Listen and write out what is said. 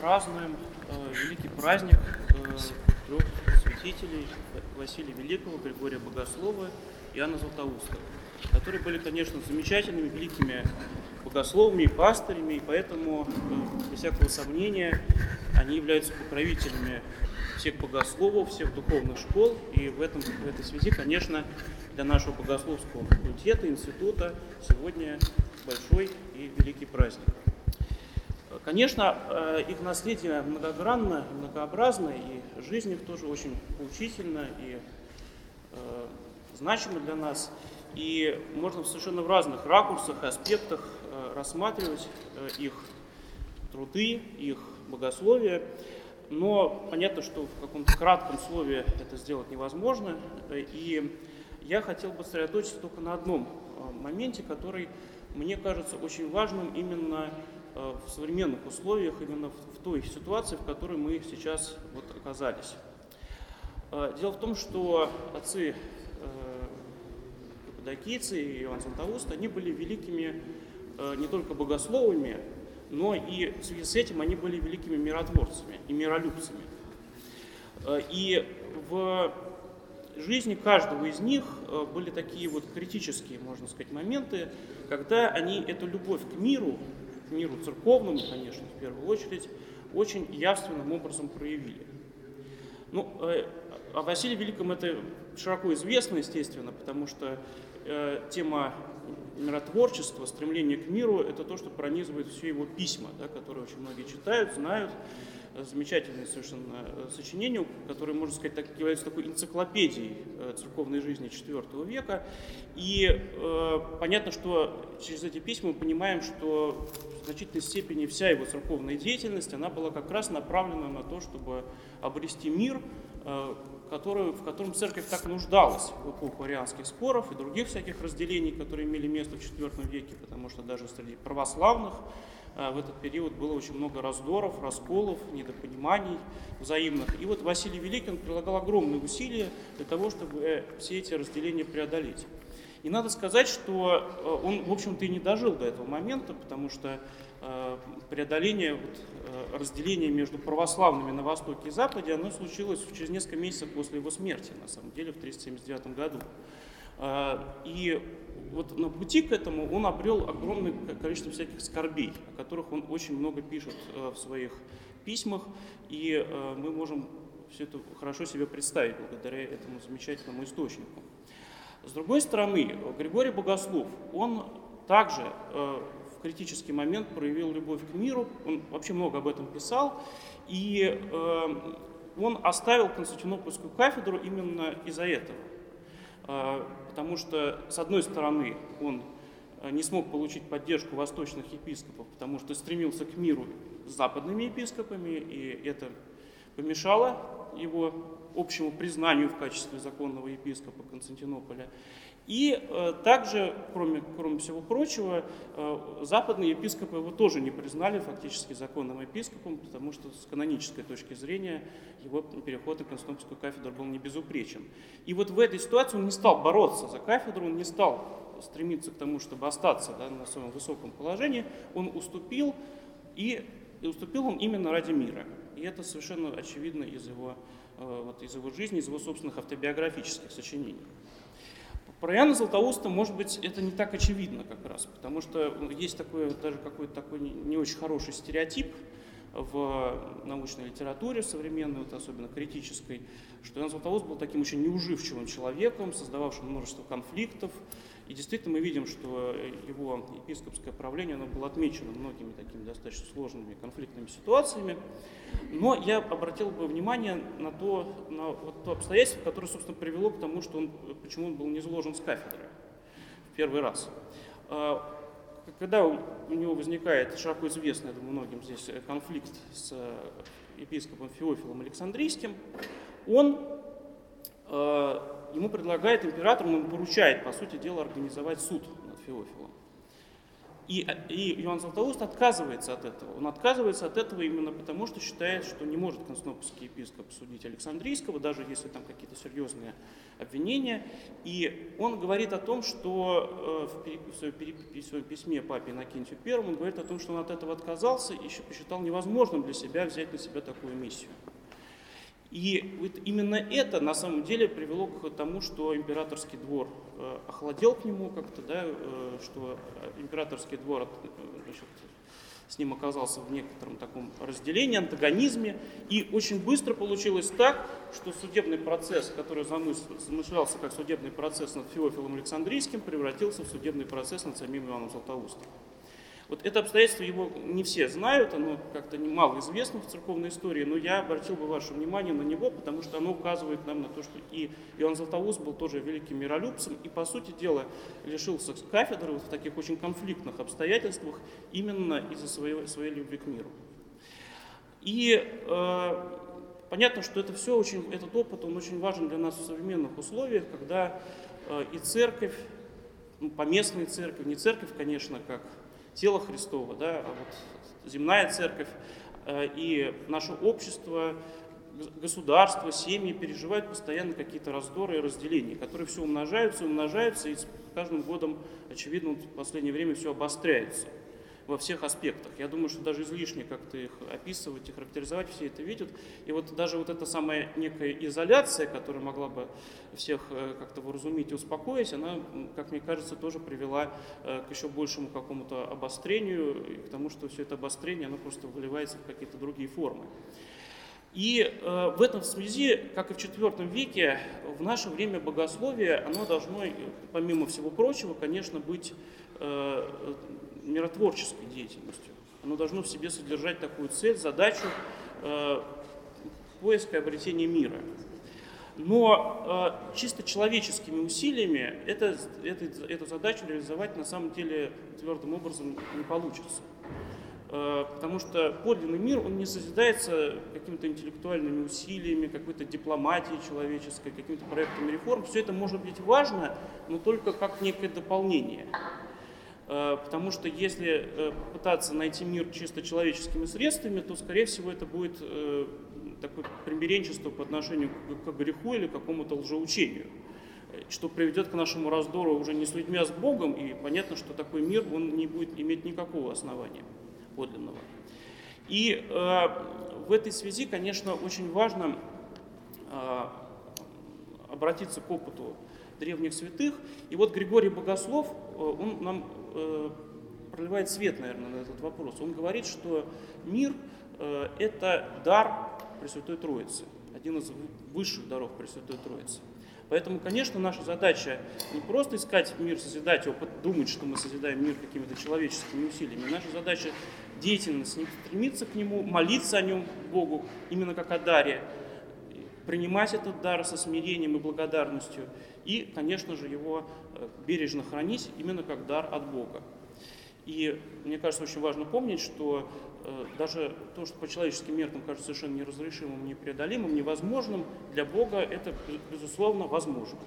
празднуем э, великий праздник э, трех святителей Василия Великого, Григория Богослова и Иоанна Златоуста, которые были, конечно, замечательными, великими богословами и пастырями, и поэтому, э, без всякого сомнения, они являются покровителями всех богословов, всех духовных школ, и в, этом, в этой связи, конечно, для нашего богословского факультета, института сегодня большой и великий праздник. Конечно, э, их наследие многогранно, многообразно, и жизнь их тоже очень поучительна и э, значима для нас. И можно совершенно в разных ракурсах, аспектах э, рассматривать их труды, их богословие. Но понятно, что в каком-то кратком слове это сделать невозможно. И я хотел бы сосредоточиться только на одном моменте, который мне кажется очень важным именно Э, в современных условиях, именно в той ситуации, в которой мы сейчас вот оказались. Э, дело в том, что отцы э, Каппадокийцы и Иван Златоуст, они были великими не только богословами, но и в связи с этим они были великими миротворцами и миролюбцами. И в жизни каждого из них были такие вот критические, можно сказать, моменты, когда они эту любовь к миру миру церковному, конечно, в первую очередь, очень явственным образом проявили. Ну, э, о Василии Великом это широко известно, естественно, потому что э, тема миротворчества, стремление к миру, это то, что пронизывает все его письма, да, которые очень многие читают, знают замечательное совершенно э, сочинение, которое, можно сказать, так, является такой энциклопедией э, церковной жизни IV века. И э, понятно, что через эти письма мы понимаем, что в значительной степени вся его церковная деятельность, она была как раз направлена на то, чтобы обрести мир, э, который, в котором церковь так нуждалась в эпоху арианских споров и других всяких разделений, которые имели место в IV веке, потому что даже среди православных а, в этот период было очень много раздоров, расколов, недопониманий взаимных. И вот Василий Великий прилагал огромные усилия для того, чтобы э, все эти разделения преодолеть. И надо сказать, что э, он, в общем-то, и не дожил до этого момента, потому что э, преодоление вот, разделения между православными на Востоке и Западе, оно случилось через несколько месяцев после его смерти, на самом деле, в 379 году. И вот на пути к этому он обрел огромное количество всяких скорбей, о которых он очень много пишет э, в своих письмах, и э, мы можем все это хорошо себе представить благодаря этому замечательному источнику. С другой стороны, Григорий Богослов, он также э, в критический момент проявил любовь к миру, он вообще много об этом писал, и он оставил Константинопольскую кафедру именно из-за этого. Потому что, с одной стороны, он э, не смог получить поддержку восточных епископов, потому что стремился к миру с западными епископами, и это помешало его общему признанию в качестве законного епископа Константинополя. И э, также, кроме, кроме всего прочего, э, западные епископы его тоже не признали фактически законным епископом, потому что с канонической точки зрения его переход на Константинопольскую кафедру был не безупречен. И вот в этой ситуации он не стал бороться за кафедру, он не стал стремиться к тому, чтобы остаться да, на своем высоком положении, он уступил, и, и уступил он именно ради мира. И это совершенно очевидно из его, вот, из его жизни, из его собственных автобиографических сочинений. Про Иоанна Златоуста, может быть, это не так очевидно как раз, потому что есть такой, даже какой-то такой не очень хороший стереотип в научной литературе современной, вот особенно критической, что Иоанн Златоуст был таким очень неуживчивым человеком, создававшим множество конфликтов, и действительно мы видим, что его епископское правление оно было отмечено многими такими достаточно сложными конфликтными ситуациями. Но я обратил бы внимание на то, на вот то обстоятельство, которое, собственно, привело к тому, что он, почему он был не изложен с кафедры в первый раз. А, когда у него возникает широко известный, я думаю, многим здесь конфликт с епископом Феофилом Александрийским, он а, ему предлагает император, он ему поручает, по сути дела, организовать суд над Феофилом. И, и Иоанн Златоуст отказывается от этого. Он отказывается от этого именно потому, что считает, что не может Константинопольский епископ судить Александрийского, даже если там какие-то серьезные обвинения. И он говорит о том, что э, в своем письме папе Иннокентию I, он говорит о том, что он от этого отказался и посчитал невозможным для себя взять на себя такую миссию. И вот именно это на самом деле привело к тому, что императорский двор э, охладел к нему как-то, да, э, что императорский двор э, значит, с ним оказался в некотором таком разделении, антагонизме. И очень быстро получилось так, что судебный процесс, который замышлялся как судебный процесс над Феофилом Александрийским, превратился в судебный процесс над самим Иваном Златоустом. Вот это обстоятельство его не все знают, оно как-то мало известно в церковной истории, но я обратил бы ваше внимание на него, потому что оно указывает нам на то, что и Иоанн Златоуст был тоже великим миролюбцем и, по сути дела, лишился кафедры вот в таких очень конфликтных обстоятельствах именно из-за своей, своей любви к миру. И э, понятно, что это все очень, этот опыт, он очень важен для нас в современных условиях, когда э, и церковь, ну, поместная церковь, не церковь, конечно, как тело Христова, да, а вот земная церковь э, и наше общество, государство, семьи переживают постоянно какие-то раздоры и разделения, которые все умножаются и умножаются, и с каждым годом, очевидно, в последнее время все обостряется во всех аспектах. Я думаю, что даже излишне как-то их описывать и характеризовать, все это видят. И вот даже вот эта самая некая изоляция, которая могла бы всех э, как-то выразумить и успокоить, она, как мне кажется, тоже привела э, к еще большему какому-то обострению, и к тому, что все это обострение, оно просто выливается в какие-то другие формы. И э, в этом связи, как и в IV веке, в наше время богословие, оно должно, помимо всего прочего, конечно, быть э, миротворческой деятельностью. Оно должно в себе содержать такую цель, задачу э, поиска и обретения мира. Но э, чисто человеческими усилиями это, это, эту задачу реализовать на самом деле твердым образом не получится. Э, потому что подлинный мир, он не созидается какими-то интеллектуальными усилиями, какой-то дипломатией человеческой, какими-то проектами реформ. Все это может быть важно, но только как некое дополнение. Э, потому что если э, пытаться найти мир чисто человеческими средствами, то, скорее всего, это будет э, такое примиренчество по отношению к греху или какому-то лжеучению, что приведет к нашему раздору уже не с людьми, а с Богом, и понятно, что такой мир, он не будет иметь никакого основания подлинного. И э, в этой связи, конечно, очень важно э, обратиться к опыту древних святых. И вот Григорий Богослов, он нам э, проливает свет, наверное, на этот вопрос. Он говорит, что мир э, – это дар Пресвятой Троицы, один из высших даров Пресвятой Троицы. Поэтому, конечно, наша задача не просто искать мир, созидать его, думать, что мы созидаем мир какими-то человеческими усилиями. Наша задача деятельно стремиться к нему, молиться о нем Богу, именно как о даре, принимать этот дар со смирением и благодарностью и, конечно же, его э, бережно хранить именно как дар от Бога. И мне кажется, очень важно помнить, что э, даже то, что по человеческим меркам кажется совершенно неразрешимым, непреодолимым, невозможным, для Бога это, безусловно, возможно.